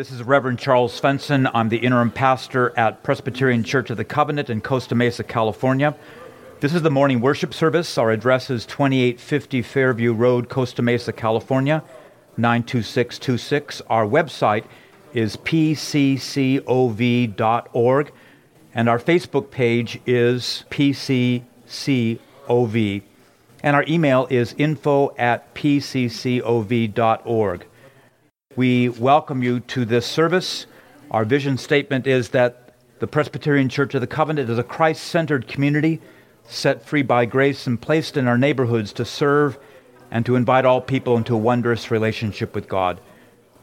This is Reverend Charles Svensson. I'm the interim pastor at Presbyterian Church of the Covenant in Costa Mesa, California. This is the morning worship service. Our address is 2850 Fairview Road, Costa Mesa, California, 92626. Our website is pccov.org, and our Facebook page is pccov. And our email is info at pccov.org. We welcome you to this service. Our vision statement is that the Presbyterian Church of the Covenant is a Christ centered community set free by grace and placed in our neighborhoods to serve and to invite all people into a wondrous relationship with God.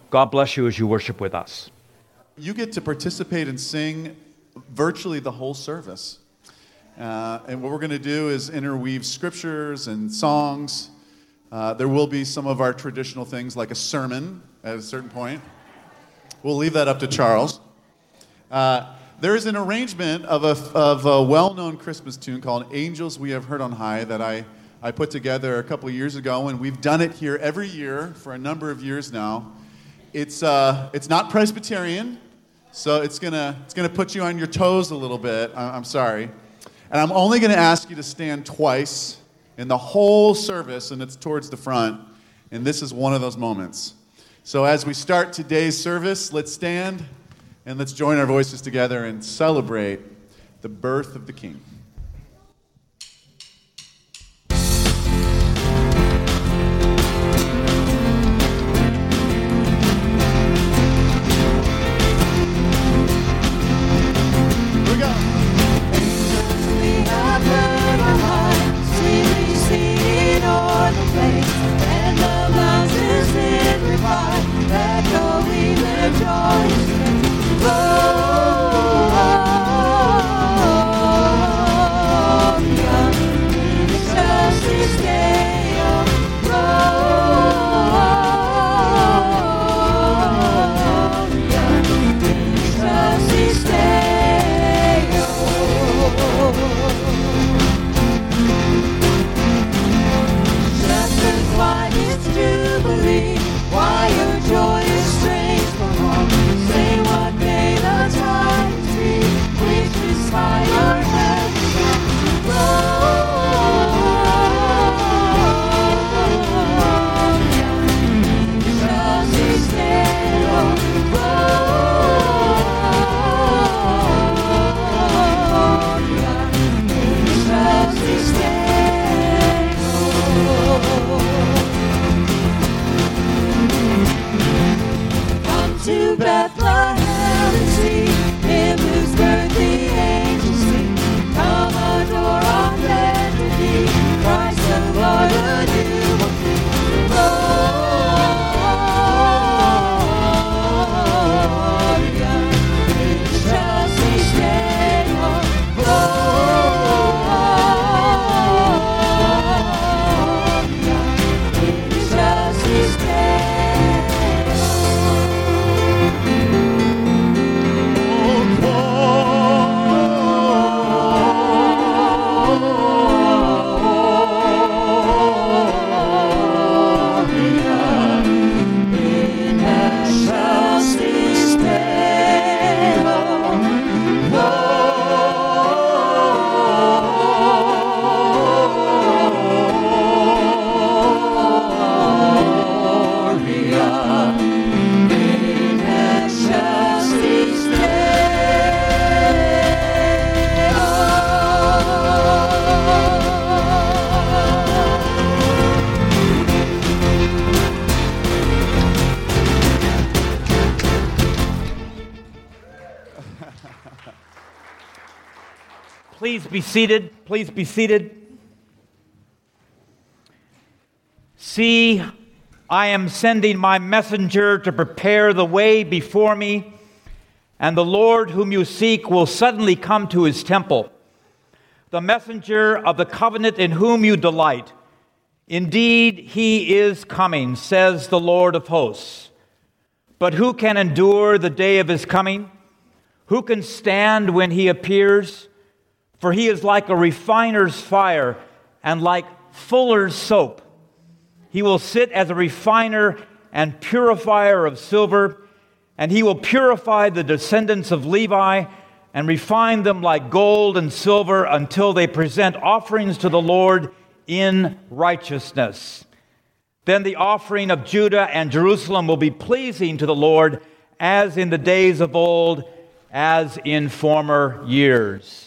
God bless you as you worship with us. You get to participate and sing virtually the whole service. Uh, and what we're going to do is interweave scriptures and songs. Uh, there will be some of our traditional things like a sermon at a certain point. We'll leave that up to Charles. Uh, there is an arrangement of a, of a well known Christmas tune called Angels We Have Heard on High that I, I put together a couple years ago, and we've done it here every year for a number of years now. It's, uh, it's not Presbyterian, so it's to it's gonna put you on your toes a little bit. I'm sorry. And I'm only to ask you to stand twice in the whole service, and it's towards the front. And this is one of those moments. So, as we start today's service, let's stand and let's join our voices together and celebrate the birth of the King. Be seated. Please be seated. See, I am sending my messenger to prepare the way before me, and the Lord whom you seek will suddenly come to his temple. The messenger of the covenant in whom you delight. Indeed, he is coming, says the Lord of hosts. But who can endure the day of his coming? Who can stand when he appears? For he is like a refiner's fire and like fuller's soap. He will sit as a refiner and purifier of silver, And he will purify the descendants of Levi and refine them like gold and silver until they present offerings to the Lord in righteousness. Then the offering of Judah and Jerusalem will be pleasing to the Lord as in the days of old, as in former years.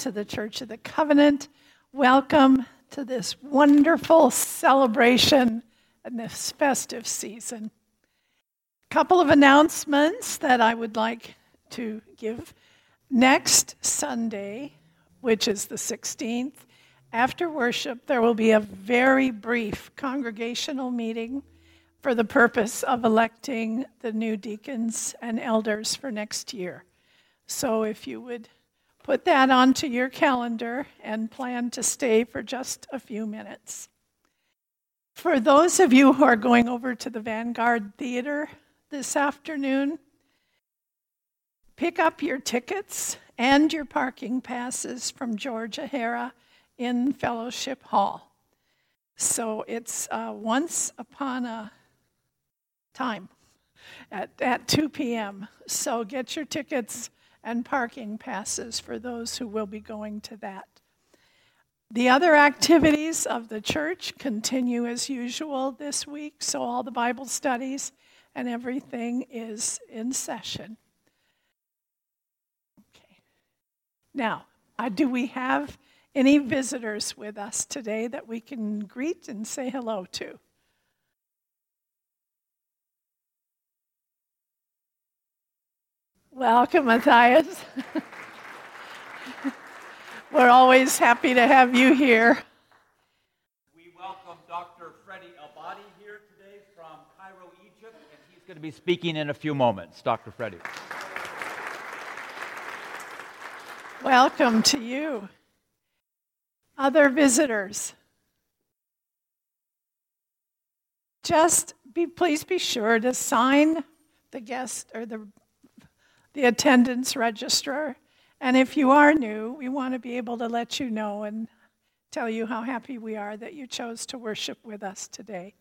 To the Church of the Covenant. Welcome to this wonderful celebration in this festive season. A couple of announcements that I would like to give. Next Sunday, which is the 16th, after worship, there will be a very brief congregational meeting for the purpose of electing the new deacons and elders for next year. So if you would put that onto your calendar and plan to stay for just a few minutes. For those of you who are going over to the Vanguard Theater this afternoon, pick up your tickets and your parking passes from George O'Hara in Fellowship Hall. So it's uh, once upon a time at, at 2 p.m. So get your tickets and parking passes for those who will be going to that. The other activities of the church continue as usual this week, so all the Bible studies and everything is in session. Okay. Now, uh, do we have any visitors with us today that we can greet and say hello to? Welcome, Matthias. We're always happy to have you here. We welcome Dr. Freddie Elbadi here today from Cairo, Egypt, and he's going to be speaking in a few moments. Dr. Freddie. Welcome to you. Other visitors. Just be, please be sure to sign the guest or the, the attendance register. And if you are new, we want to be able to let you know and tell you how happy we are that you chose to worship with us today.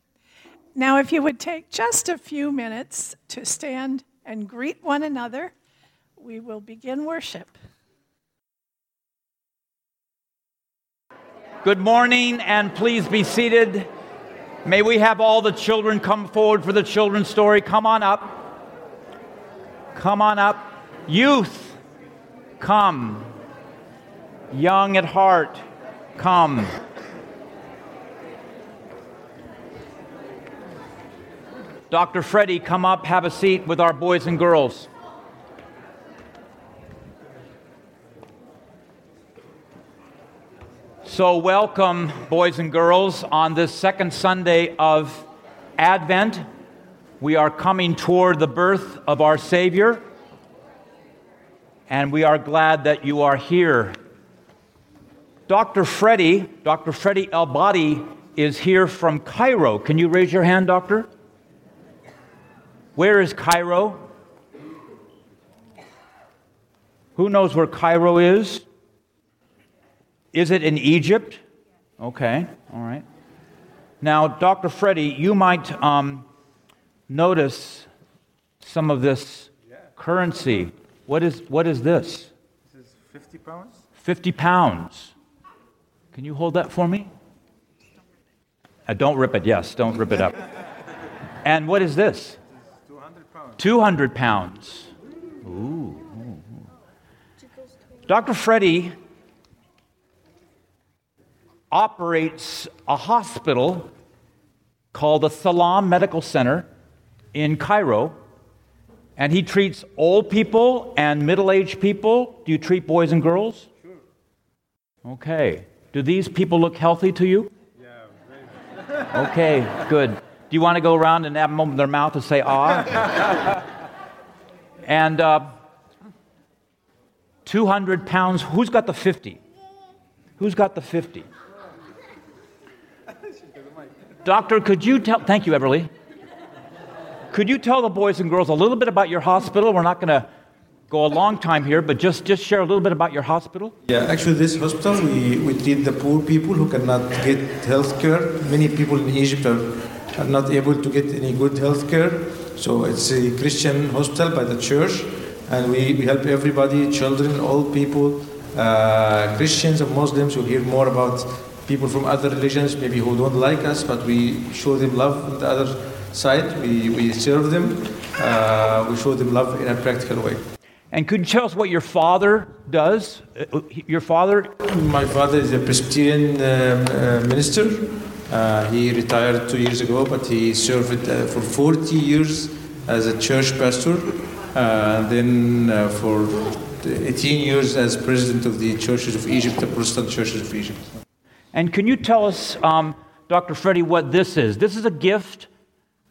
Now, if you would take just a few minutes to stand and greet one another, we will begin worship. Good morning, and please be seated. May we have all the children come forward for the children's story. Come on up. Come on up. Youth, come. Young at heart, come. Dr. Freddie, come up, have a seat with our boys and girls. So, welcome, boys and girls, on this second Sunday of Advent. We are coming toward the birth of our Savior, and we are glad that you are here. Dr. Freddie, Dr. Freddie Elbadi, is here from Cairo. Can you raise your hand, Doctor? Where is Cairo? Who knows where Cairo is? Is it in Egypt? Okay, all right. Now, Dr. Freddie, you might um, notice some of this currency. What is, what is this? This is 50 pounds? 50 pounds. Can you hold that for me? Uh, don't rip it, yes, don't rip it up. and what is this? 200 pounds. 200 pounds. Ooh. ooh, ooh. Dr. Freddie operates a hospital called the Salam Medical Center in Cairo. And he treats old people and middle aged people. Do you treat boys and girls? Sure. Okay. Do these people look healthy to you? Yeah, Okay, good. Do you want to go around and have them open their mouth and say, ah? and uh, 200 pounds. Who's got the 50? Who's got the 50? Doctor, could you tell? Thank you, Everly. Could you tell the boys and girls a little bit about your hospital? We're not going to go a long time here, but just, just share a little bit about your hospital. Yeah, actually, this hospital we, we treat the poor people who cannot get health care. Many people in Egypt are, are not able to get any good health care. So it's a Christian hospital by the church, and we, we help everybody, children, old people, uh, Christians and Muslims. You'll hear more about people from other religions, maybe who don't like us, but we show them love the other side. We, we serve them. Uh, we show them love in a practical way. And could you tell us what your father does? Uh, Your father, My father is a Presbyterian um, uh, minister. Uh, he retired two years ago, but he served uh, for 40 years as a church pastor, uh, and then uh, for 18 years as president of the Churches of Egypt, the Protestant Churches of Egypt. and can you tell us, um, Dr. Freddie, what this is? This is a gift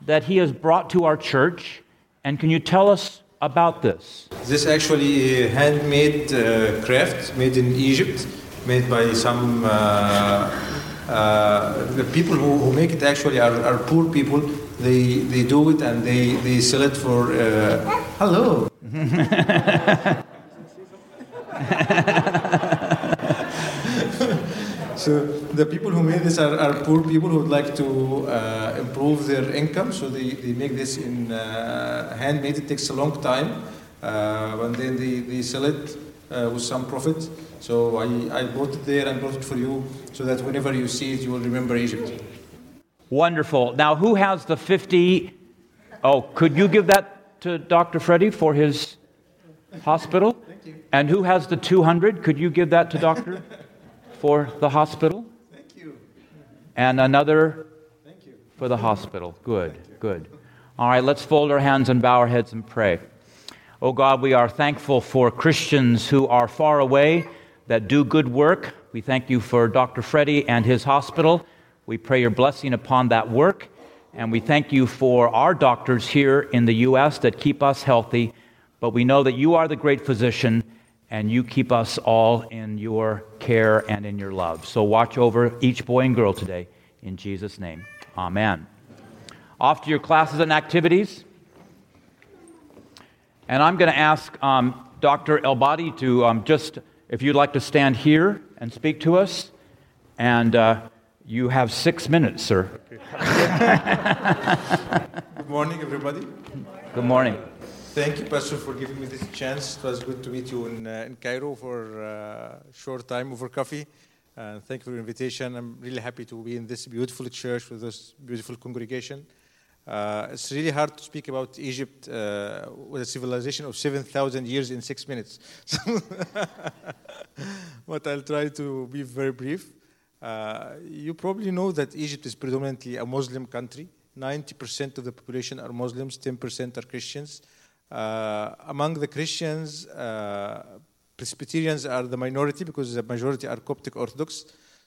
that he has brought to our church. And can you tell us about this? This actually a handmade uh, craft made in Egypt, made by some. Uh, uh, the people who, who make it actually are, are poor people. They, they do it and they, they sell it for. Uh, hello. So the people who made this are, are poor people who would like to uh, improve their income. So they, they make this in uh, handmade. It takes a long time, uh, and then they, they sell it uh, with some profit. So I, I bought it there and brought it for you, so that whenever you see it, you will remember Egypt. Wonderful. Now, who has the 50? Oh, could you give that to Dr. Freddie for his hospital? Thank you. And who has the 200? Could you give that to Doctor for the hospital? Thank you. And another Thank you. for the hospital. Good, good. All right, let's fold our hands and bow our heads and pray. Oh God, we are thankful for Christians who are far away that do good work. We thank you for Dr. Freddie and his hospital. We pray your blessing upon that work. And we thank you for our doctors here in the U.S. that keep us healthy. But we know that you are the great physician and you keep us all in your care and in your love. So watch over each boy and girl today. In Jesus' name, amen. off to your classes and activities. And I'm going to ask um, Dr. Elbadi to um, just, if you'd like to stand here and speak to us. And uh, you have six minutes, sir. Good morning, everybody. Good morning. Thank you, Pastor, for giving me this chance. It was good to meet you in, uh, in Cairo for a short time over coffee. And thank you for your invitation. I'm really happy to be in this beautiful church with this beautiful congregation. Uh, it's really hard to speak about Egypt uh, with a civilization of 7,000 years in six minutes. but I'll try to be very brief. Uh, you probably know that Egypt is predominantly a Muslim country. 90% of the population are Muslims, 10% are Christians. Uh, among the Christians, uh, Presbyterians are the minority because the majority are Coptic Orthodox.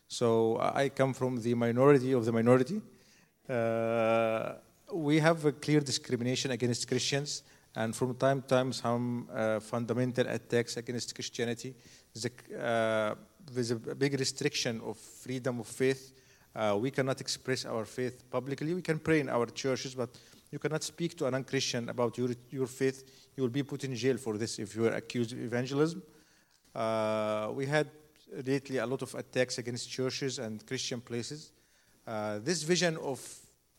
So I come from the minority of the minority. Uh, we have a clear discrimination against Christians, and from time to time, some uh, fundamental attacks against Christianity. A, uh, there's a big restriction of freedom of faith. Uh, we cannot express our faith publicly. We can pray in our churches, but you cannot speak to a non Christian about your, your faith. You will be put in jail for this if you are accused of evangelism. Uh, we had lately a lot of attacks against churches and Christian places. Uh, this vision of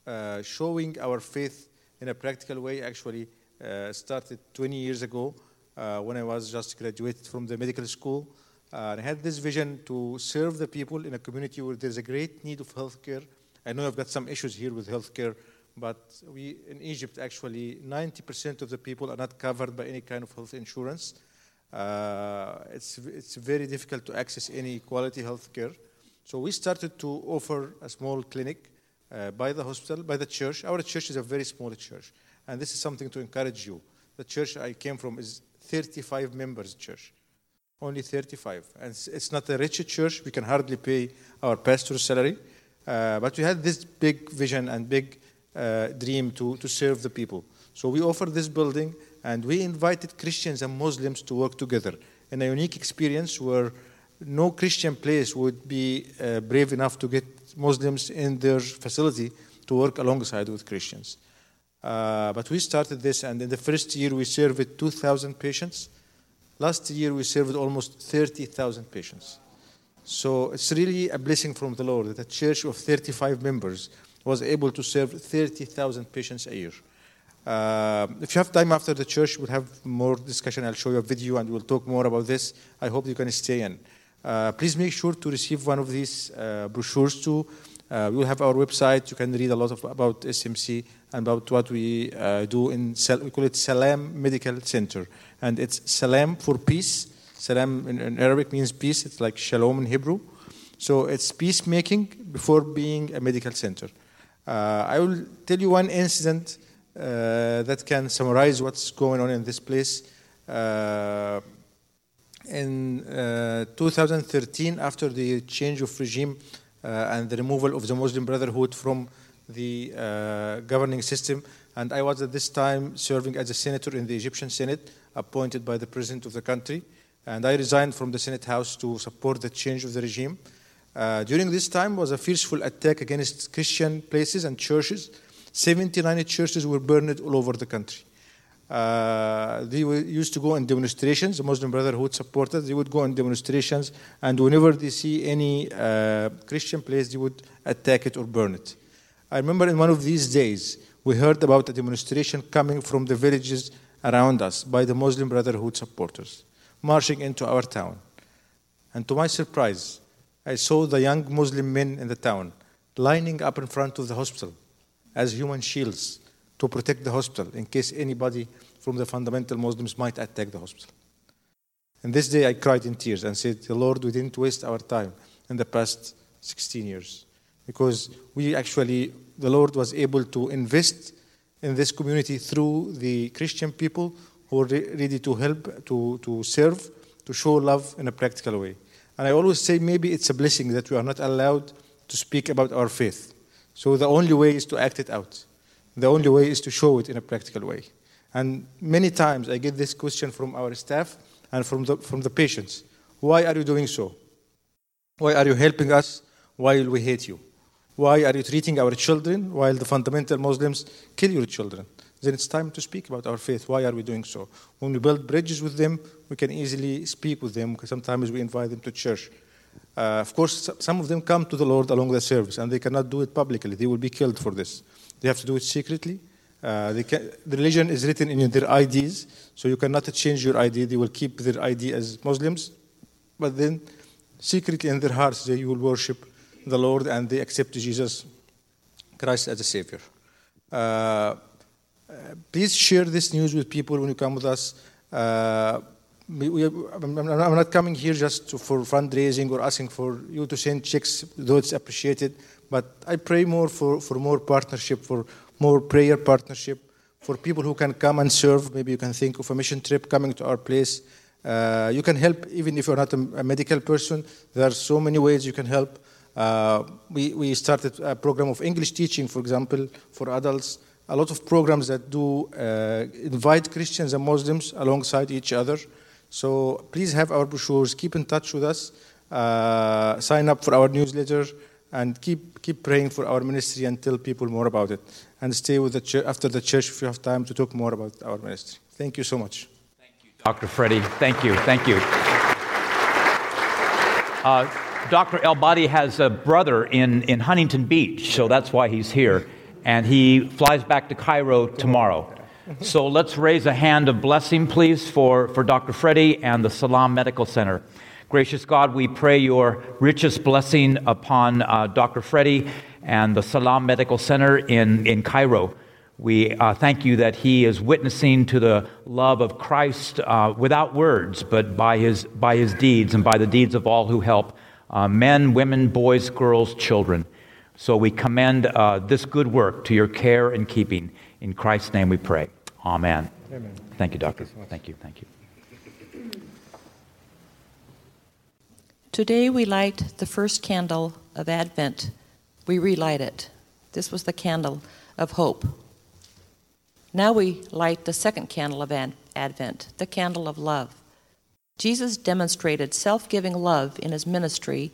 uh, showing our faith in a practical way actually uh, started 20 years ago uh, when I was just graduated from the medical school. Uh, I had this vision to serve the people in a community where there's a great need of healthcare. I know I've got some issues here with healthcare, but we in Egypt actually 90% of the people are not covered by any kind of health insurance. Uh, it's, it's very difficult to access any quality health care. So we started to offer a small clinic uh, by the hospital, by the church. Our church is a very small church, and this is something to encourage you. The church I came from is 35 members church, only 35, and it's, it's not a rich church. We can hardly pay our pastor's salary, uh, but we had this big vision and big uh, dream to, to serve the people. So we offered this building and we invited Christians and Muslims to work together in a unique experience where no Christian place would be uh, brave enough to get Muslims in their facility to work alongside with Christians. Uh, but we started this, and in the first year we served 2,000 patients. Last year we served almost 30,000 patients. So it's really a blessing from the Lord that a church of 35 members was able to serve 30,000 patients a year. Uh, if you have time after the church, we'll have more discussion. I'll show you a video and we'll talk more about this. I hope you can stay in. Uh, please make sure to receive one of these uh, brochures too. Uh, we will have our website. You can read a lot of, about SMC and about what we uh, do in, we call it Salam Medical Center. And it's Salam for peace. Salam in, in Arabic means peace. It's like Shalom in Hebrew. So it's peacemaking before being a medical center. Uh, I will tell you one incident uh, that can summarize what's going on in this place. Uh, in uh, 2013, after the change of regime uh, and the removal of the Muslim Brotherhood from the uh, governing system, and I was at this time serving as a senator in the Egyptian Senate, appointed by the president of the country, and I resigned from the Senate House to support the change of the regime. Uh, during this time was a fierceful attack against Christian places and churches 79 churches were burned all over the country. Uh, they used to go on demonstrations. The Muslim Brotherhood supporters they would go on demonstrations, and whenever they see any uh, Christian place, they would attack it or burn it. I remember in one of these days, we heard about a demonstration coming from the villages around us by the Muslim Brotherhood supporters, marching into our town. And to my surprise, I saw the young Muslim men in the town lining up in front of the hospital as human shields to protect the hospital in case anybody from the fundamental Muslims might attack the hospital. And this day I cried in tears and said, The Lord, we didn't waste our time in the past 16 years. Because we actually, the Lord was able to invest in this community through the Christian people who were ready to help, to, to serve, to show love in a practical way. And I always say maybe it's a blessing that we are not allowed to speak about our faith. So the only way is to act it out. The only way is to show it in a practical way. And many times I get this question from our staff and from the, from the patients Why are you doing so? Why are you helping us while we hate you? Why are you treating our children while the fundamental Muslims kill your children? Then it's time to speak about our faith. Why are we doing so? When we build bridges with them, we can easily speak with them sometimes we invite them to church. Uh, of course, some of them come to the Lord along the service and they cannot do it publicly. They will be killed for this. They have to do it secretly. Uh, can, the religion is written in their IDs, so you cannot change your ID. They will keep their ID as Muslims, but then secretly in their hearts they will worship the Lord and they accept Jesus Christ as a Savior. Uh, please share this news with people when you come with us. Uh, we, I'm I'm not coming here just to, for fundraising or asking for you to send checks, though it's appreciated. But I pray more for, for more partnership, for more prayer partnership, for people who can come and serve. Maybe you can think of a mission trip coming to our place. Uh, you can help even if you're not a, a medical person. There are so many ways you can help. Uh, we, we started a program of English teaching, for example, for adults. A lot of programs that do uh, invite Christians and Muslims alongside each other. So please have our brochures. Keep in touch with us. Uh, sign up for our newsletter and keep keep praying for our ministry and tell people more about it. And stay with the church after the church if you have time to talk more about our ministry. Thank you so much. Thank you, Dr. Freddie, thank you, thank you. Uh, Dr. El Badi has a brother in, in Huntington Beach, so that's why he's here. And he flies back to Cairo tomorrow. So let's raise a hand of blessing, please, for, for Dr. Freddie and the Salam Medical Center. Gracious God, we pray your richest blessing upon uh, Dr. Freddie and the Salam Medical Center in, in Cairo. We uh, thank you that he is witnessing to the love of Christ uh, without words, but by his, by his deeds and by the deeds of all who help uh, men, women, boys, girls, children. So we commend uh, this good work to your care and keeping. In Christ's name we pray. Amen. Amen. Thank you, Doctor. Thank you. Thank you. Today we light the first candle of Advent. We relight it. This was the candle of hope. Now we light the second candle of Advent, the candle of love. Jesus demonstrated self giving love in his ministry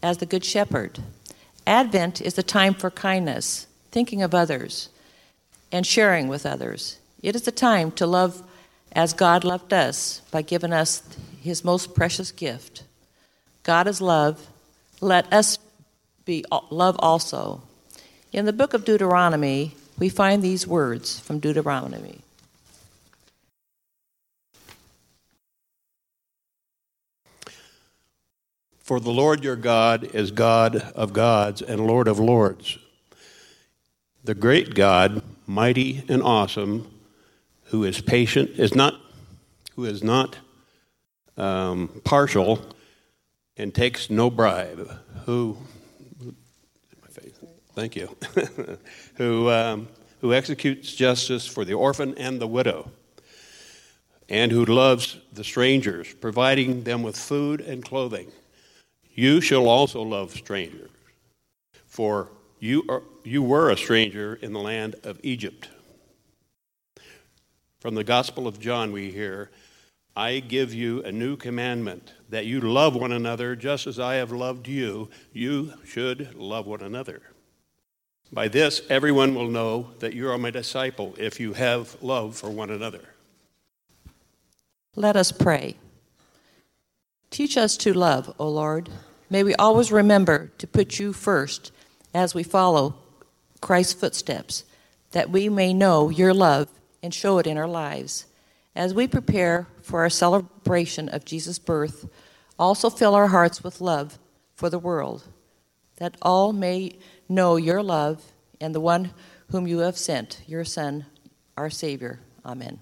as the Good Shepherd. Advent is the time for kindness, thinking of others, and sharing with others. It is the time to love as God loved us by giving us his most precious gift. God is love. Let us be love also. In the book of Deuteronomy, we find these words from Deuteronomy. For the Lord your God is God of gods and Lord of lords, the great God, mighty and awesome, who is patient, is not, who is not um, partial, and takes no bribe. Who, thank you, who um, who executes justice for the orphan and the widow, and who loves the strangers, providing them with food and clothing. You shall also love strangers, for you, are, you were a stranger in the land of Egypt. From the Gospel of John, we hear, I give you a new commandment that you love one another just as I have loved you. You should love one another. By this, everyone will know that you are my disciple if you have love for one another. Let us pray. Teach us to love, O Lord. May we always remember to put you first as we follow Christ's footsteps, that we may know your love and show it in our lives. As we prepare for our celebration of Jesus' birth, also fill our hearts with love for the world, that all may know your love and the one whom you have sent, your Son, our Savior. Amen.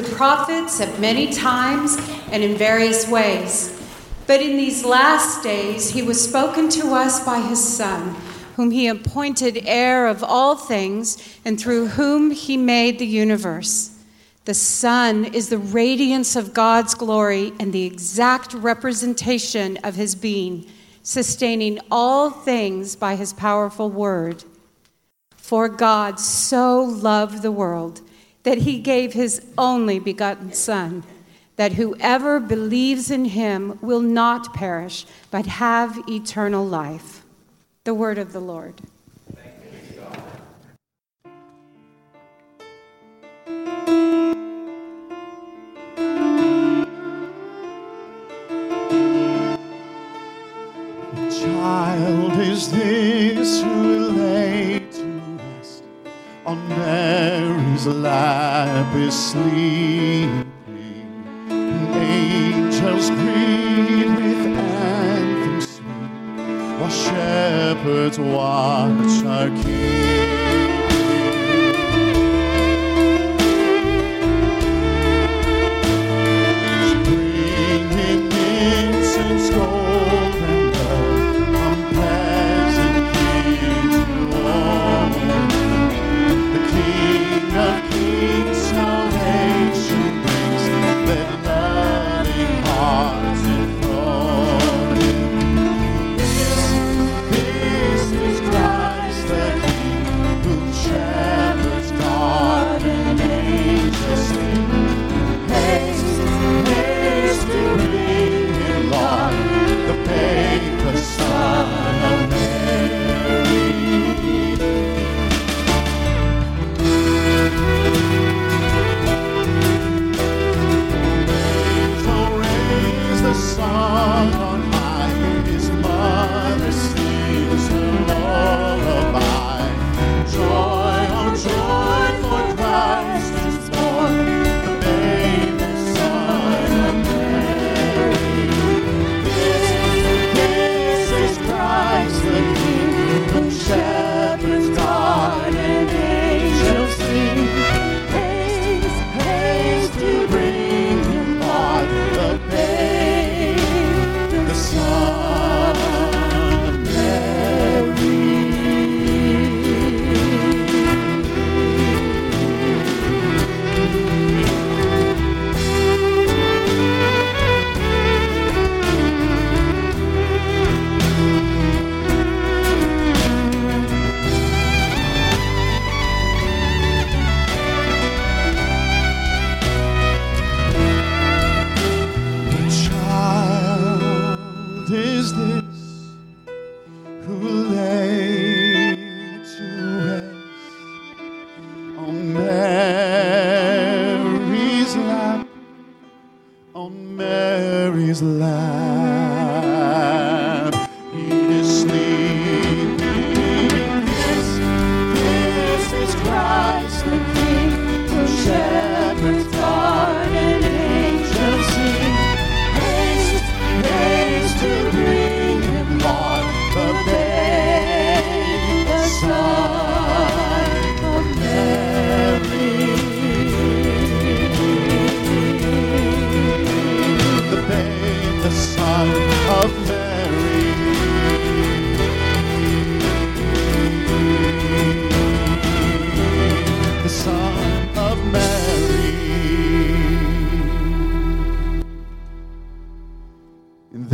The prophets at many times and in various ways. But in these last days, he was spoken to us by his Son, whom he appointed heir of all things, and through whom he made the universe. The Son is the radiance of God's glory and the exact representation of his being, sustaining all things by his powerful word. For God so loved the world that he gave his only begotten Son, that whoever believes in him will not perish, but have eternal life. The word of the Lord. child is this Mary's lap is sleeping? Angels greet with anthems sweet, while shepherds watch our King.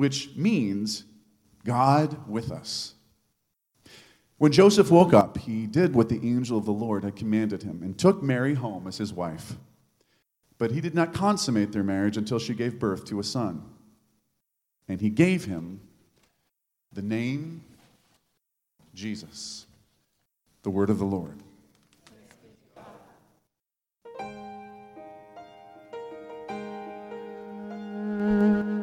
which means God with us. When Joseph woke up, he did what the angel of the Lord had commanded him and took Mary home as his wife. But he did not consummate their marriage until she gave birth to a son. And he gave him the name Jesus, the word of the Lord. It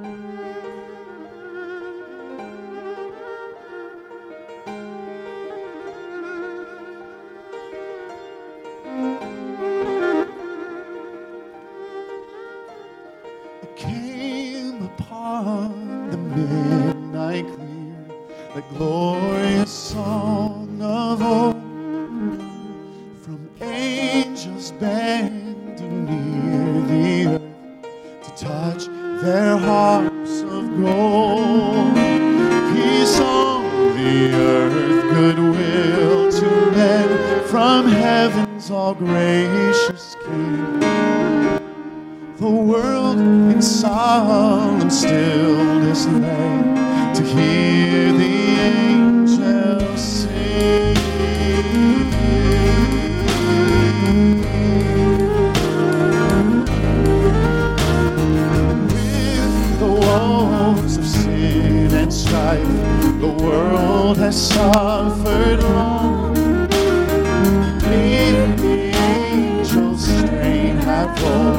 gracious King the world in solemn stillness lay to hear the angels sing. With the woes of sin and strife, the world has suffered strain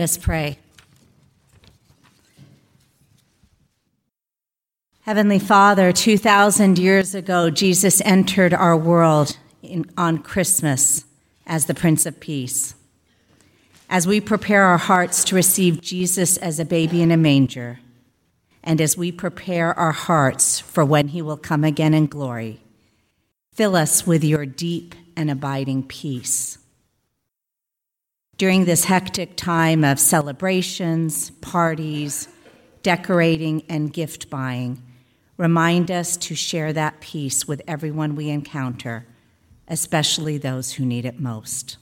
Let us pray. Heavenly Father, 2,000 years ago, Jesus entered our world in, on Christmas as the Prince of Peace. As we prepare our hearts to receive Jesus as a baby in a manger, and as we prepare our hearts for when he will come again in glory, fill us with your deep and abiding peace. During this hectic time of celebrations, parties, decorating, and gift buying. Remind us to share that peace with everyone we encounter, especially those who need it most.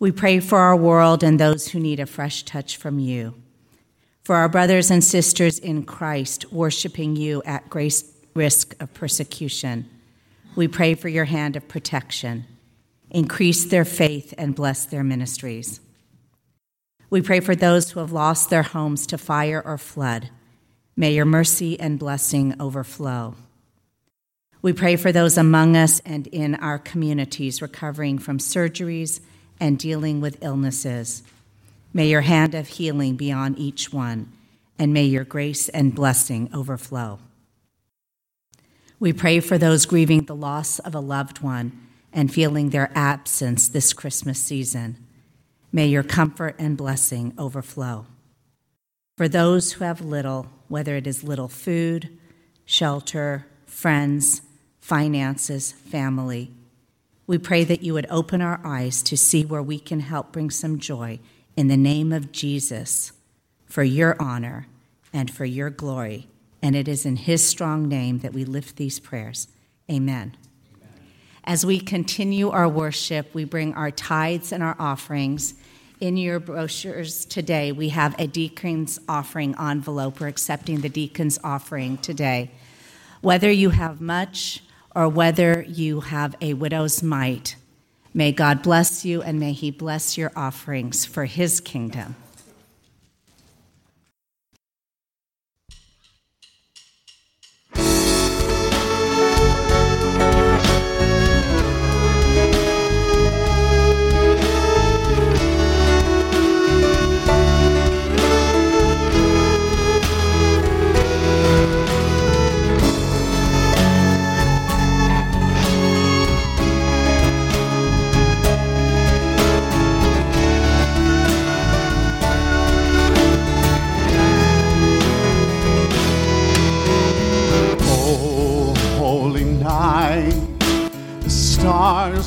We pray for our world and those who need a fresh touch from you. For our brothers and sisters in Christ worshiping you at great risk of persecution, we pray for your hand of protection. Increase their faith and bless their ministries. We pray for those who have lost their homes to fire or flood. May your mercy and blessing overflow. We pray for those among us and in our communities recovering from surgeries and dealing with illnesses. May your hand of healing be on each one, and may your grace and blessing overflow. We pray for those grieving the loss of a loved one and feeling their absence this Christmas season. May your comfort and blessing overflow. For those who have little, whether it is little food, shelter, friends, finances, family, we pray that you would open our eyes to see where we can help bring some joy in the name of Jesus for your honor and for your glory. And it is in his strong name that we lift these prayers. Amen. As we continue our worship, we bring our tithes and our offerings. In your brochures today, we have a deacon's offering envelope. We're accepting the deacon's offering today. Whether you have much or whether you have a widow's mite. May God bless you and may He bless your offerings for His kingdom.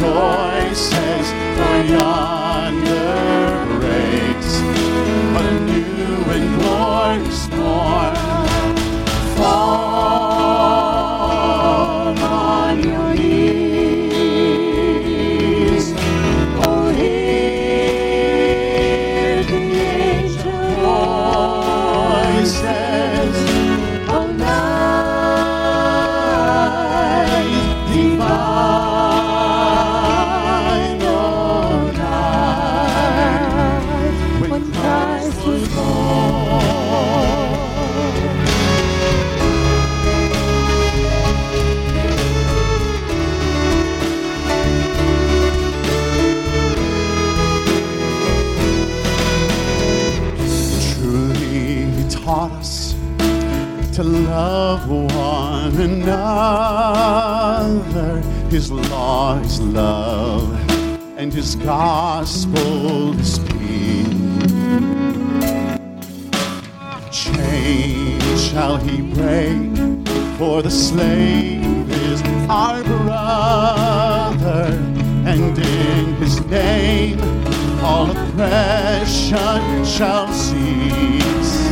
Rejoices for yonder His law is love, and his gospel is peace. Chain shall he break, for the slave is our brother, and in his name all oppression shall cease.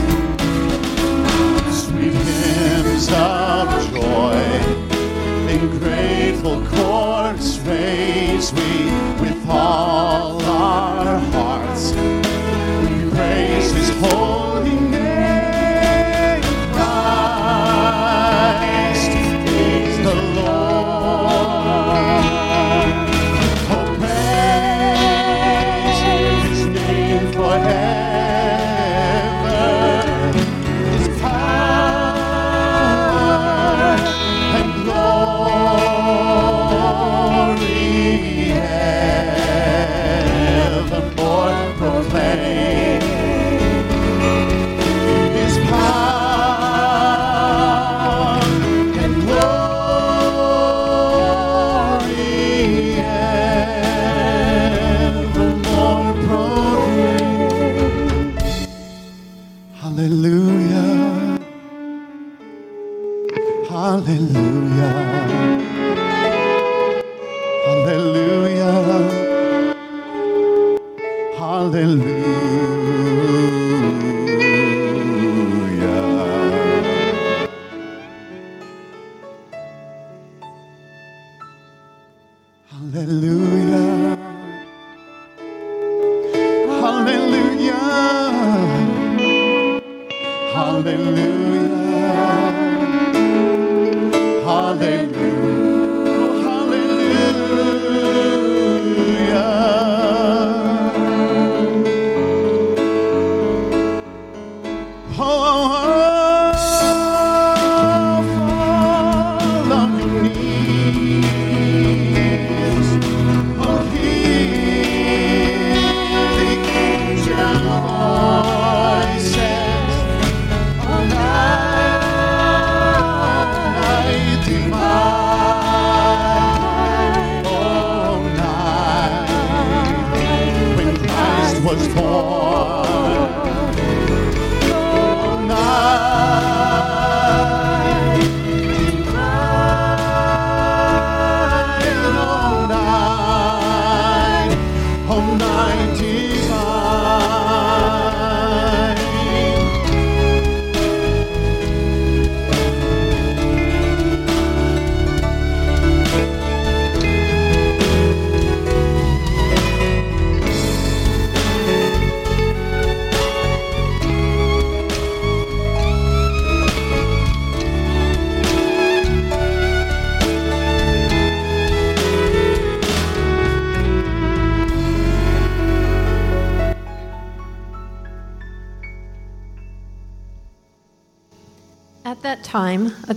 Sweet hymns of joy. Grateful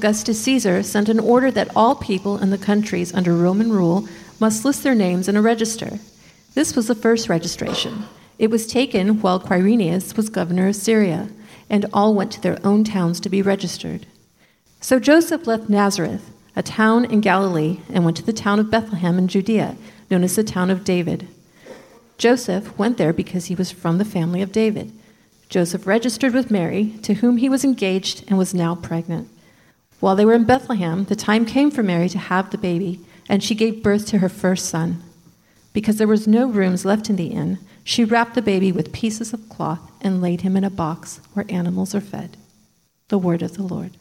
Augustus Caesar sent an order that all people in the countries under Roman rule must list their names in a register. This was the first registration. It was taken while Quirinius was governor of Syria, and all went to their own towns to be registered. So Joseph left Nazareth, a town in Galilee, and went to the town of Bethlehem in Judea, known as the town of David. Joseph went there because he was from the family of David. Joseph registered with Mary, to whom he was engaged and was now pregnant. While they were in Bethlehem, the time came for Mary to have the baby, and she gave birth to her first son. Because there was no rooms left in the inn, she wrapped the baby with pieces of cloth and laid him in a box where animals are fed. The word of the Lord.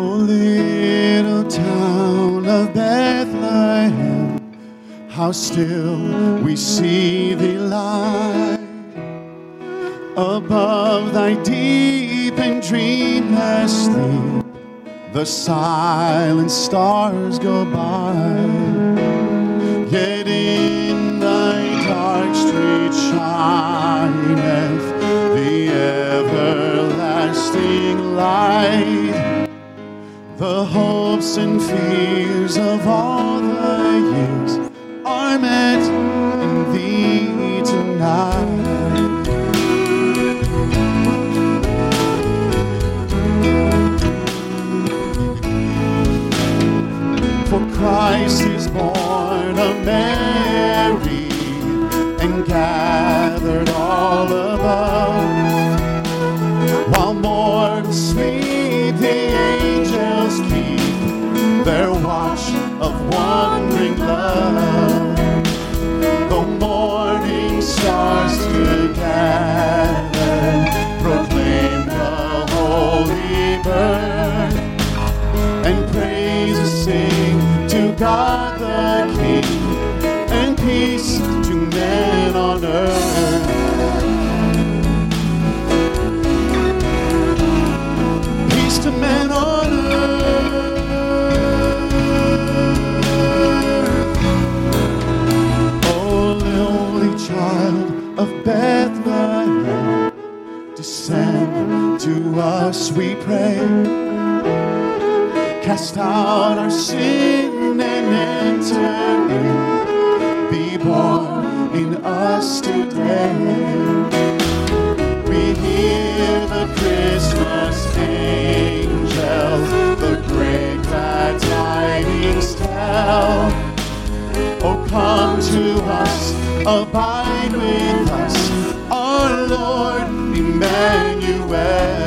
Oh, little town of Bethlehem, how still we see thee lie above thy deep and dreamless sleep. The silent stars go by, yet in thy dark street shineth the everlasting light. The hopes and fears of all the years are met in thee tonight. For Christ is born of Mary and gathered all above. While mortals sleep, stars together proclaim the holy birth and praises sing to God the King and peace to men on earth. Pray cast out our sin and enter in. Be born in us today. We hear the Christmas angels, the great glad tidings tell. Oh, come to us, abide with us, our Lord Emmanuel.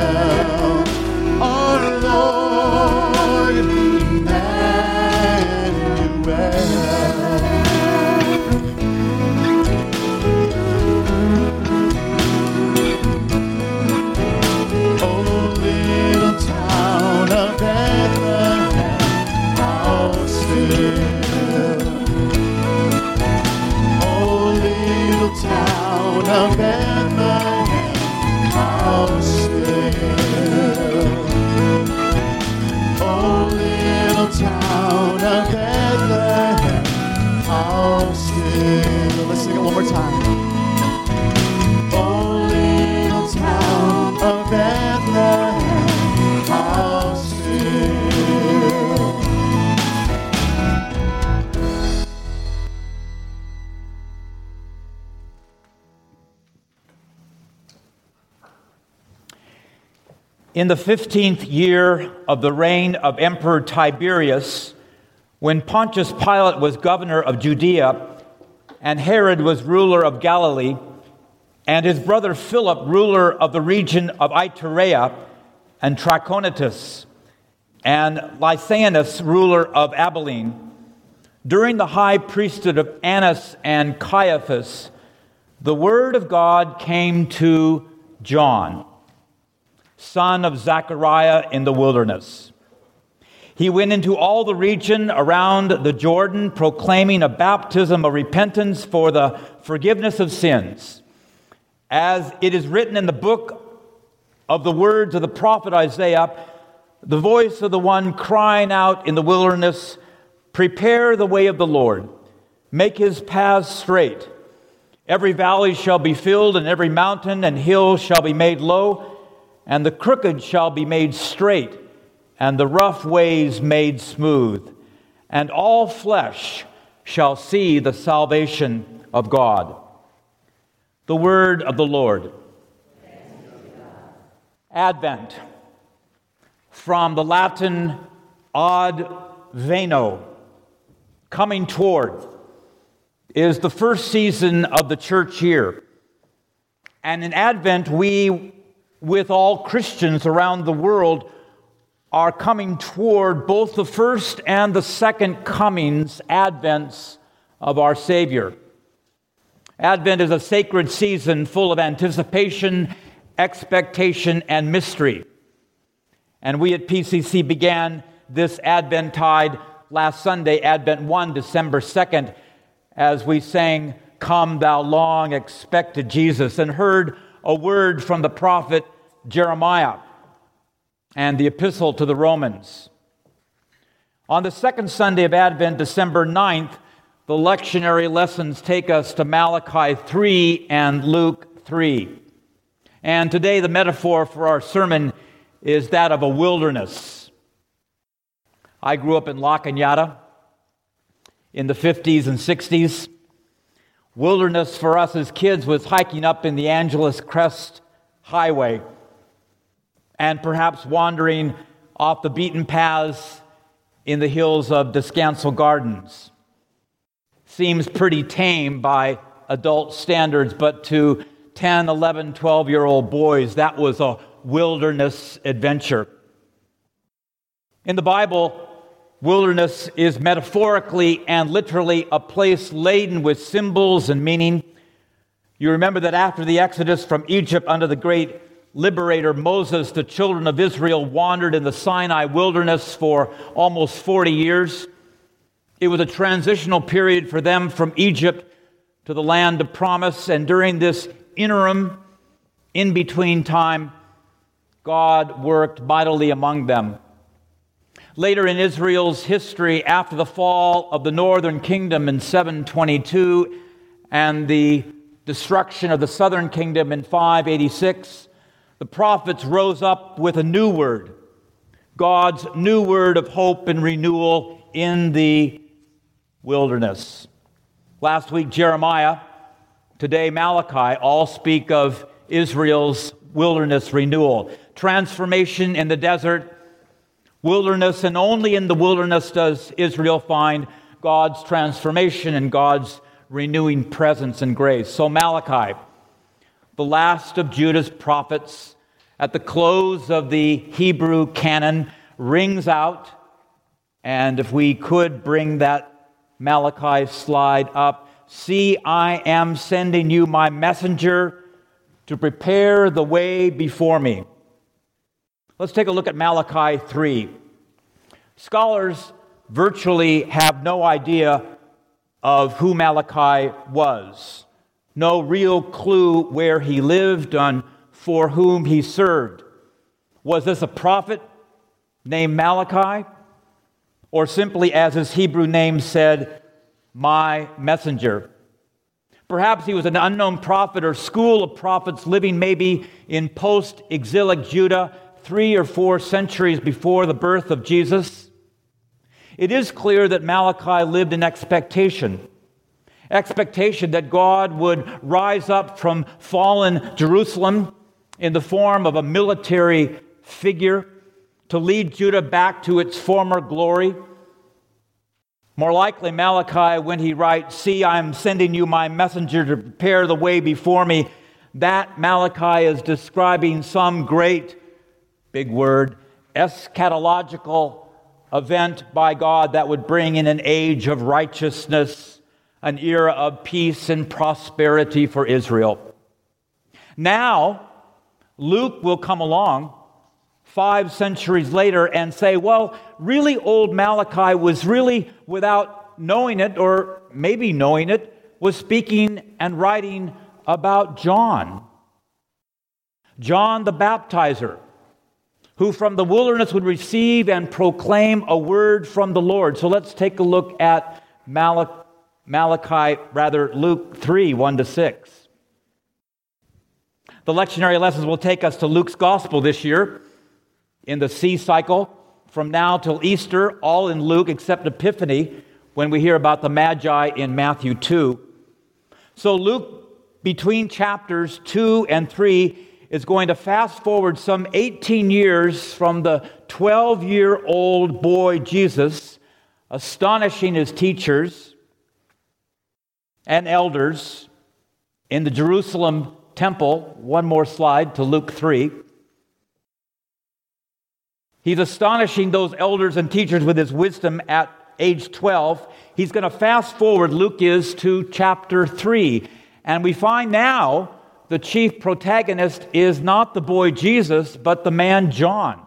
In the 15th year of the reign of Emperor Tiberius, when Pontius Pilate was governor of Judea, and Herod was ruler of Galilee, and his brother Philip, ruler of the region of Iturea, and Trachonitis, and Lysanias, ruler of Abilene, during the high priesthood of Annas and Caiaphas, the word of God came to John son of Zechariah in the wilderness. He went into all the region around the Jordan, proclaiming a baptism of repentance for the forgiveness of sins. As it is written in the book of the words of the prophet Isaiah, the voice of the one crying out in the wilderness, Prepare the way of the Lord, make his paths straight. Every valley shall be filled, and every mountain and hill shall be made low and the crooked shall be made straight, and the rough ways made smooth, and all flesh shall see the salvation of God. The word of the Lord. Advent, from the Latin ad veno, coming toward, is the first season of the church year. And in Advent, we with all Christians around the world are coming toward both the first and the second comings, advents of our Savior. Advent is a sacred season full of anticipation, expectation, and mystery. And we at PCC began this Adventide last Sunday, Advent 1, December 2nd, as we sang, Come, thou long expected Jesus, and heard a word from the prophet Jeremiah and the epistle to the Romans. On the second Sunday of Advent, December 9th, the lectionary lessons take us to Malachi 3 and Luke 3. And today, the metaphor for our sermon is that of a wilderness. I grew up in La Cañada in the 50s and 60s. Wilderness for us as kids was hiking up in the Angeles Crest Highway and perhaps wandering off the beaten paths in the hills of Descanso Gardens. Seems pretty tame by adult standards, but to 10, 11, 12 year old boys, that was a wilderness adventure. In the Bible, Wilderness is metaphorically and literally a place laden with symbols and meaning. You remember that after the Exodus from Egypt under the great liberator Moses, the children of Israel wandered in the Sinai wilderness for almost 40 years. It was a transitional period for them from Egypt to the land of promise, and during this interim, in between time, God worked mightily among them. Later in Israel's history, after the fall of the northern kingdom in 722 and the destruction of the southern kingdom in 586, the prophets rose up with a new word, God's new word of hope and renewal in the wilderness. Last week, Jeremiah, today, Malachi, all speak of Israel's wilderness renewal, transformation in the desert wilderness, and only in the wilderness does Israel find God's transformation and God's renewing presence and grace. So, Malachi, the last of Judah's prophets, at the close of the Hebrew canon, rings out. And if we could bring that Malachi slide up, see, I am sending you my messenger to prepare the way before me. Let's take a look at Malachi 3. Scholars virtually have no idea of who Malachi was, no real clue where he lived and for whom he served. Was this a prophet named Malachi? Or simply, as his Hebrew name said, my messenger? Perhaps he was an unknown prophet or school of prophets living maybe in post exilic Judah, three or four centuries before the birth of Jesus. It is clear that Malachi lived in expectation. Expectation that God would rise up from fallen Jerusalem in the form of a military figure to lead Judah back to its former glory. More likely, Malachi, when he writes, See, I am sending you my messenger to prepare the way before me, that Malachi is describing some great, big word, eschatological event by God that would bring in an age of righteousness, an era of peace and prosperity for Israel. Now, Luke will come along five centuries later and say, well, really old Malachi was really, without knowing it, or maybe knowing it, was speaking and writing about John. John the baptizer, who from the wilderness would receive and proclaim a word from the Lord. So let's take a look at Malachi, rather, Luke 3 1 to 6. The lectionary lessons will take us to Luke's gospel this year in the C cycle from now till Easter, all in Luke except Epiphany when we hear about the Magi in Matthew 2. So, Luke, between chapters 2 and 3, is going to fast forward some 18 years from the 12 year old boy Jesus, astonishing his teachers and elders in the Jerusalem temple. One more slide to Luke 3. He's astonishing those elders and teachers with his wisdom at age 12. He's going to fast forward, Luke is, to chapter 3. And we find now the chief protagonist is not the boy Jesus, but the man John.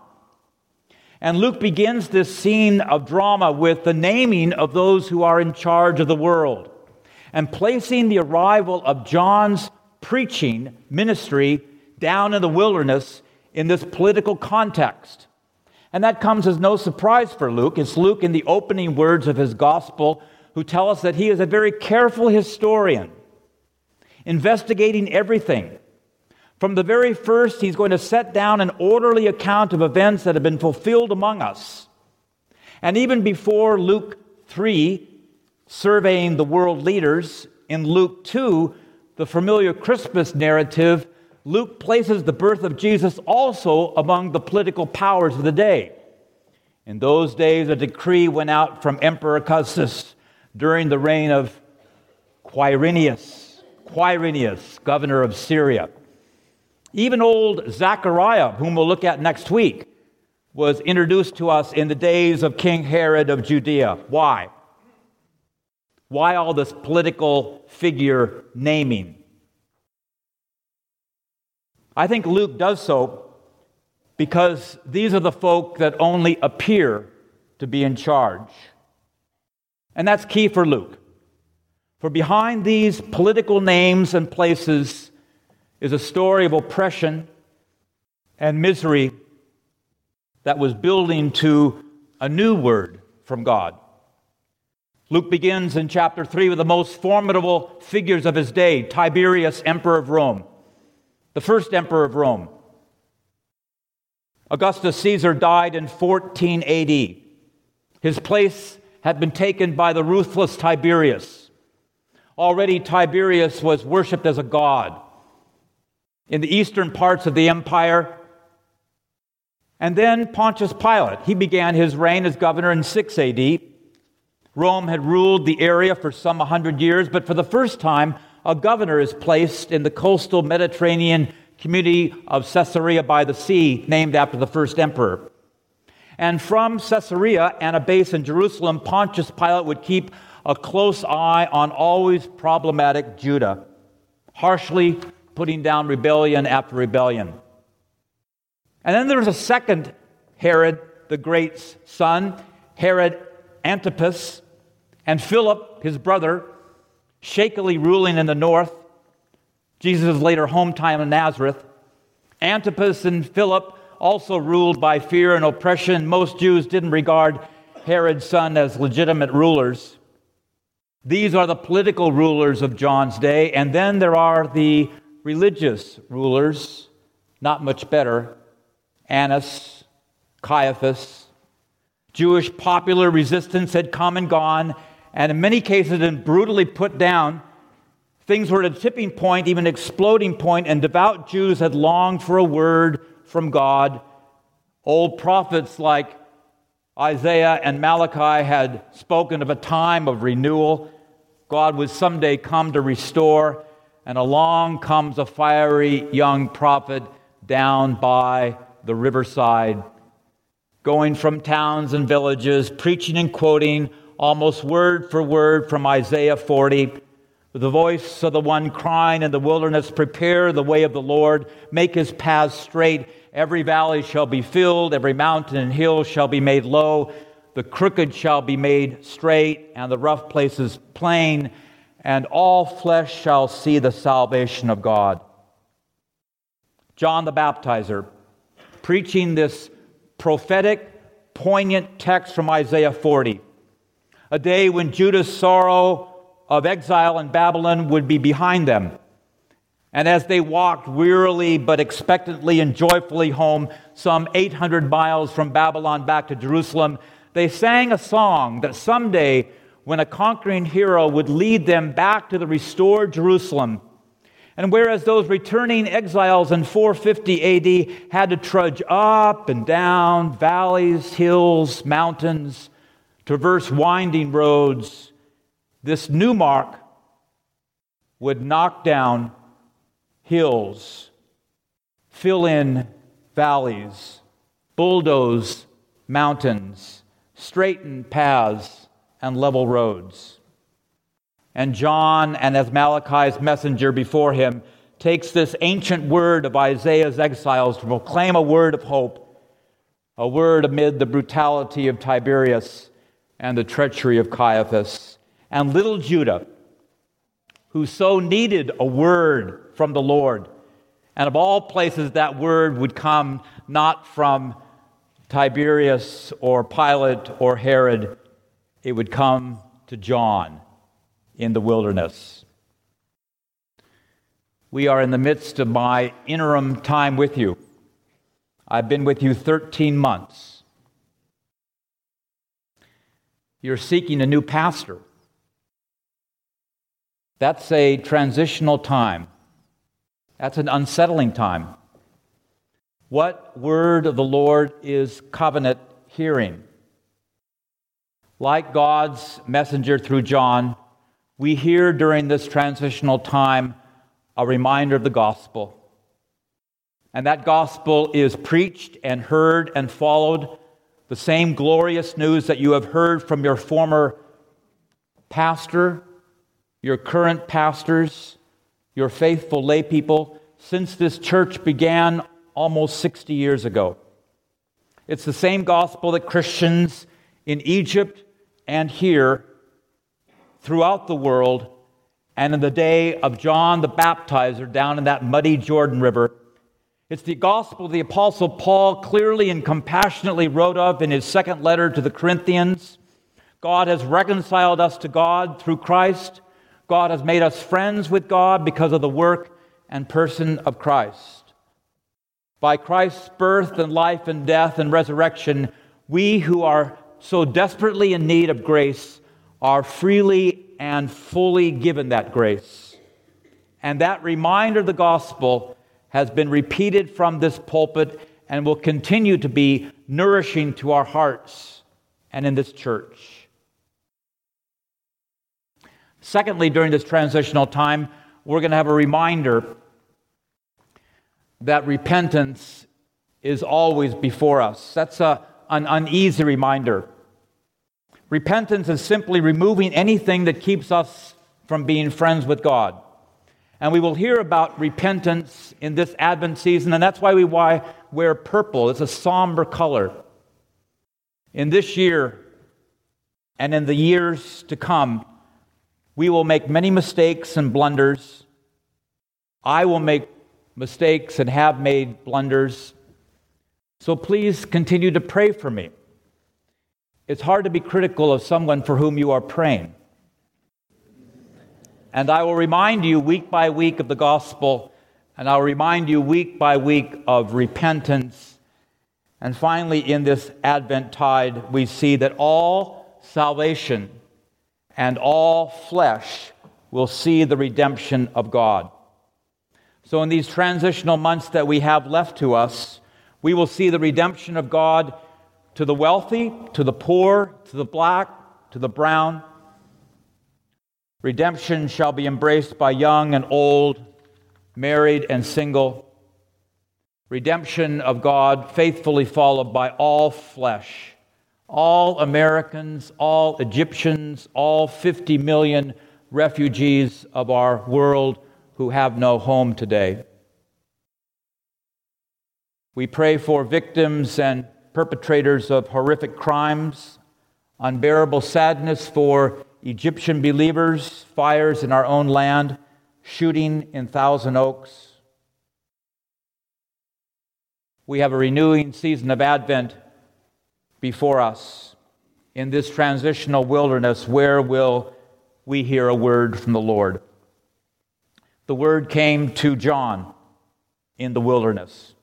And Luke begins this scene of drama with the naming of those who are in charge of the world and placing the arrival of John's preaching ministry down in the wilderness in this political context. And that comes as no surprise for Luke. It's Luke in the opening words of his gospel who tell us that he is a very careful historian, investigating everything. From the very first, he's going to set down an orderly account of events that have been fulfilled among us. And even before Luke 3, surveying the world leaders, in Luke 2, the familiar Christmas narrative Luke places the birth of Jesus also among the political powers of the day. In those days, a decree went out from Emperor Augustus during the reign of Quirinius, Quirinius, governor of Syria. Even old Zechariah, whom we'll look at next week, was introduced to us in the days of King Herod of Judea. Why? Why all this political figure naming? I think Luke does so because these are the folk that only appear to be in charge. And that's key for Luke. For behind these political names and places is a story of oppression and misery that was building to a new word from God. Luke begins in chapter 3 with the most formidable figures of his day Tiberius, emperor of Rome the first emperor of Rome. Augustus Caesar died in 14 AD. His place had been taken by the ruthless Tiberius. Already, Tiberius was worshiped as a god in the eastern parts of the empire. And then Pontius Pilate, he began his reign as governor in 6 AD. Rome had ruled the area for some 100 years, but for the first time, a governor is placed in the coastal Mediterranean community of Caesarea by the sea, named after the first emperor. And from Caesarea and a base in Jerusalem, Pontius Pilate would keep a close eye on always problematic Judah, harshly putting down rebellion after rebellion. And then there's a second Herod the Great's son, Herod Antipas, and Philip, his brother, shakily ruling in the north. Jesus' later hometown in Nazareth. Antipas and Philip also ruled by fear and oppression. Most Jews didn't regard Herod's son as legitimate rulers. These are the political rulers of John's day, and then there are the religious rulers, not much better Annas, Caiaphas. Jewish popular resistance had come and gone, and in many cases been brutally put down. Things were at a tipping point, even exploding point, and devout Jews had longed for a word from God. Old prophets like Isaiah and Malachi had spoken of a time of renewal. God would someday come to restore, and along comes a fiery young prophet down by the riverside, going from towns and villages, preaching and quoting almost word for word from Isaiah 40. With the voice of the one crying in the wilderness, Prepare the way of the Lord, make his paths straight. Every valley shall be filled, every mountain and hill shall be made low. The crooked shall be made straight, and the rough places plain, and all flesh shall see the salvation of God. John the Baptizer preaching this prophetic, poignant text from Isaiah 40. A day when Judah's sorrow of exile in Babylon would be behind them. And as they walked wearily but expectantly and joyfully home, some 800 miles from Babylon back to Jerusalem, they sang a song that someday, when a conquering hero would lead them back to the restored Jerusalem, and whereas those returning exiles in 450 AD had to trudge up and down valleys, hills, mountains, traverse winding roads, this new mark would knock down hills, fill in valleys, bulldoze mountains, straighten paths, and level roads. And John, and as Malachi's messenger before him, takes this ancient word of Isaiah's exiles to proclaim a word of hope, a word amid the brutality of Tiberius and the treachery of Caiaphas. And little Judah, who so needed a word from the Lord, and of all places, that word would come not from Tiberius or Pilate or Herod, it would come to John in the wilderness. We are in the midst of my interim time with you. I've been with you 13 months. You're seeking a new pastor. That's a transitional time. That's an unsettling time. What word of the Lord is covenant hearing? Like God's messenger through John, we hear during this transitional time a reminder of the gospel. And that gospel is preached and heard and followed. The same glorious news that you have heard from your former pastor, your current pastors, your faithful lay people, since this church began almost 60 years ago. It's the same gospel that Christians in Egypt and here throughout the world. And in the day of John the Baptizer down in that muddy Jordan River, it's the gospel the Apostle Paul clearly and compassionately wrote of in his second letter to the Corinthians. God has reconciled us to God through Christ. God has made us friends with God because of the work and person of Christ. By Christ's birth and life and death and resurrection, we who are so desperately in need of grace are freely and fully given that grace. And that reminder of the gospel has been repeated from this pulpit and will continue to be nourishing to our hearts and in this church. Secondly, during this transitional time, we're going to have a reminder that repentance is always before us. That's a, an uneasy reminder. Repentance is simply removing anything that keeps us from being friends with God. And we will hear about repentance in this Advent season, and that's why we wear purple. It's a somber color. In this year and in the years to come, we will make many mistakes and blunders. I will make mistakes and have made blunders. So please continue to pray for me. It's hard to be critical of someone for whom you are praying. And I will remind you week by week of the gospel, and I'll remind you week by week of repentance. And finally, in this Advent tide, we see that all salvation and all flesh will see the redemption of God. So, in these transitional months that we have left to us, we will see the redemption of God to the wealthy, to the poor, to the black, to the brown. Redemption shall be embraced by young and old, married and single. Redemption of God faithfully followed by all flesh, all Americans, all Egyptians, all 50 million refugees of our world who have no home today. We pray for victims and perpetrators of horrific crimes, unbearable sadness for Egyptian believers, fires in our own land, shooting in Thousand Oaks. We have a renewing season of Advent before us. In this transitional wilderness, where will we hear a word from the Lord? The word came to John in the wilderness.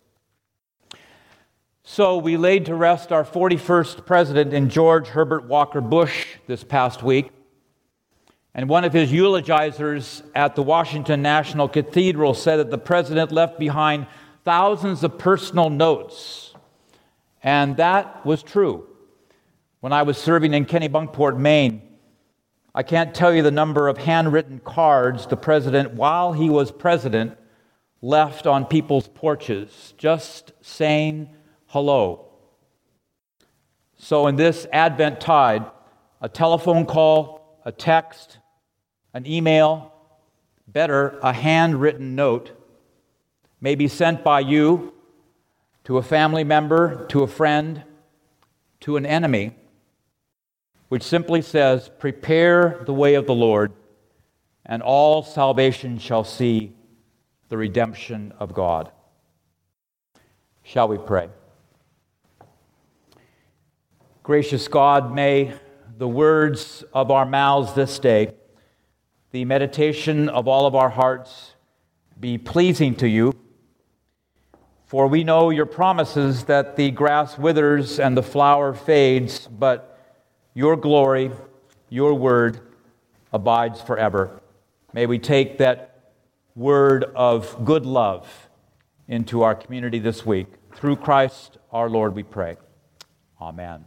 So we laid to rest our 41st president in George Herbert Walker Bush this past week. And one of his eulogizers at the Washington National Cathedral said that the president left behind thousands of personal notes. And that was true. When I was serving in Kennebunkport, Maine, I can't tell you the number of handwritten cards the president, while he was president, left on people's porches, just saying hello. So, in this Advent tide, a telephone call, a text, an email, better, a handwritten note, may be sent by you to a family member, to a friend, to an enemy which simply says, Prepare the way of the Lord, and all salvation shall see the redemption of God. Shall we pray? Gracious God, may the words of our mouths this day, the meditation of all of our hearts, be pleasing to you. For we know your promises that the grass withers and the flower fades, but your glory, your word abides forever. May we take that word of good love into our community this week. Through Christ our Lord, we pray. Amen.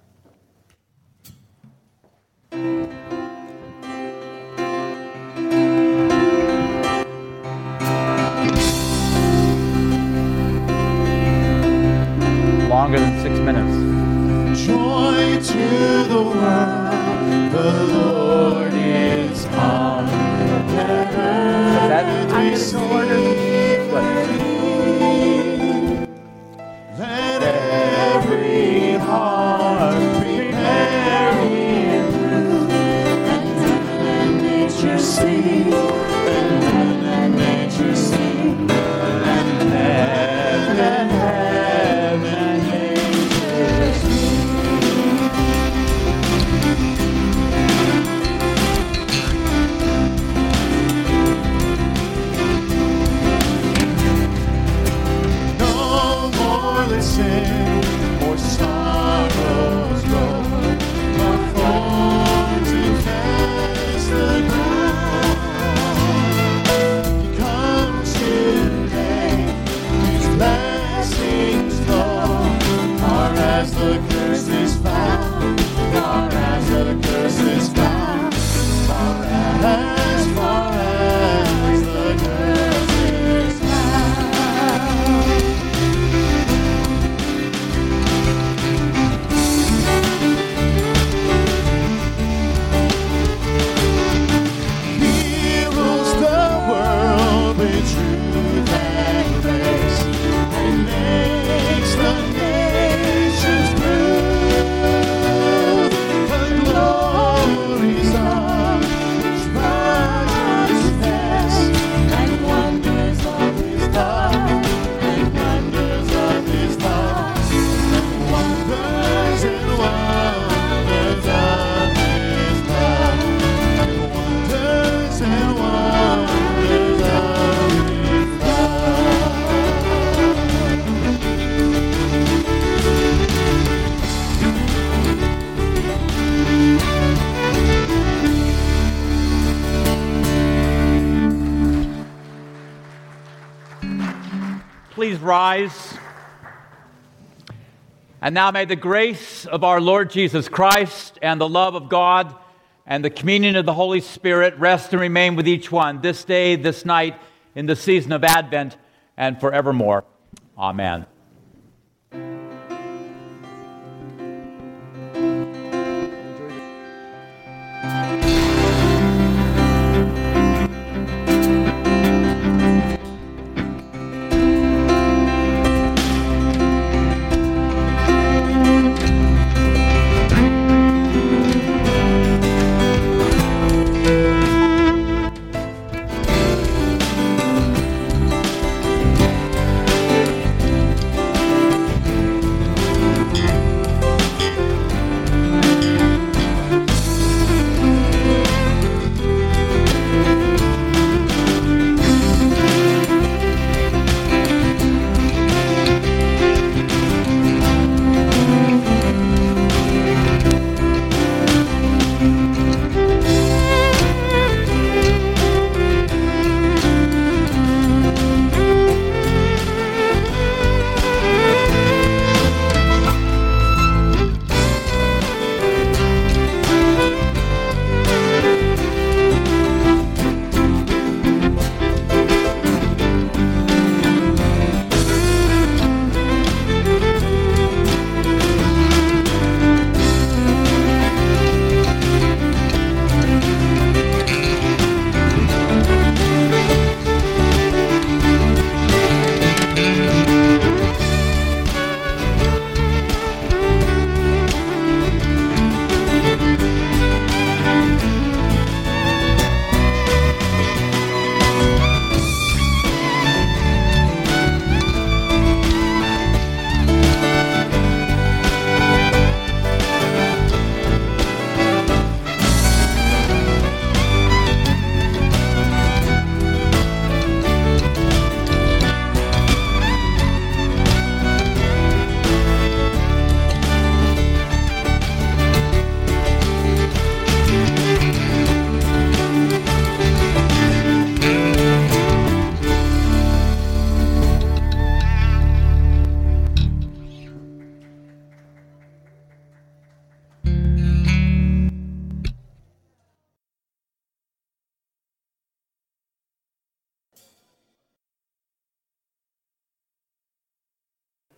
Longer than six minutes joy to the world. The Lord is come. Let receive. Let every heart prepare Him, and nature sing. sin. And now may the grace of our Lord Jesus Christ and the love of God and the communion of the Holy Spirit rest and remain with each one this day, this night, in the season of Advent, and forevermore. Amen.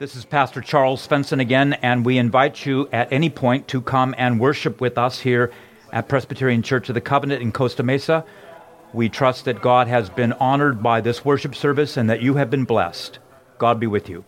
This is Pastor Charles Svensson again, and we invite you at any point to come and worship with us here at Presbyterian Church of the Covenant in Costa Mesa. We trust that God has been honored by this worship service and that you have been blessed. God be with you.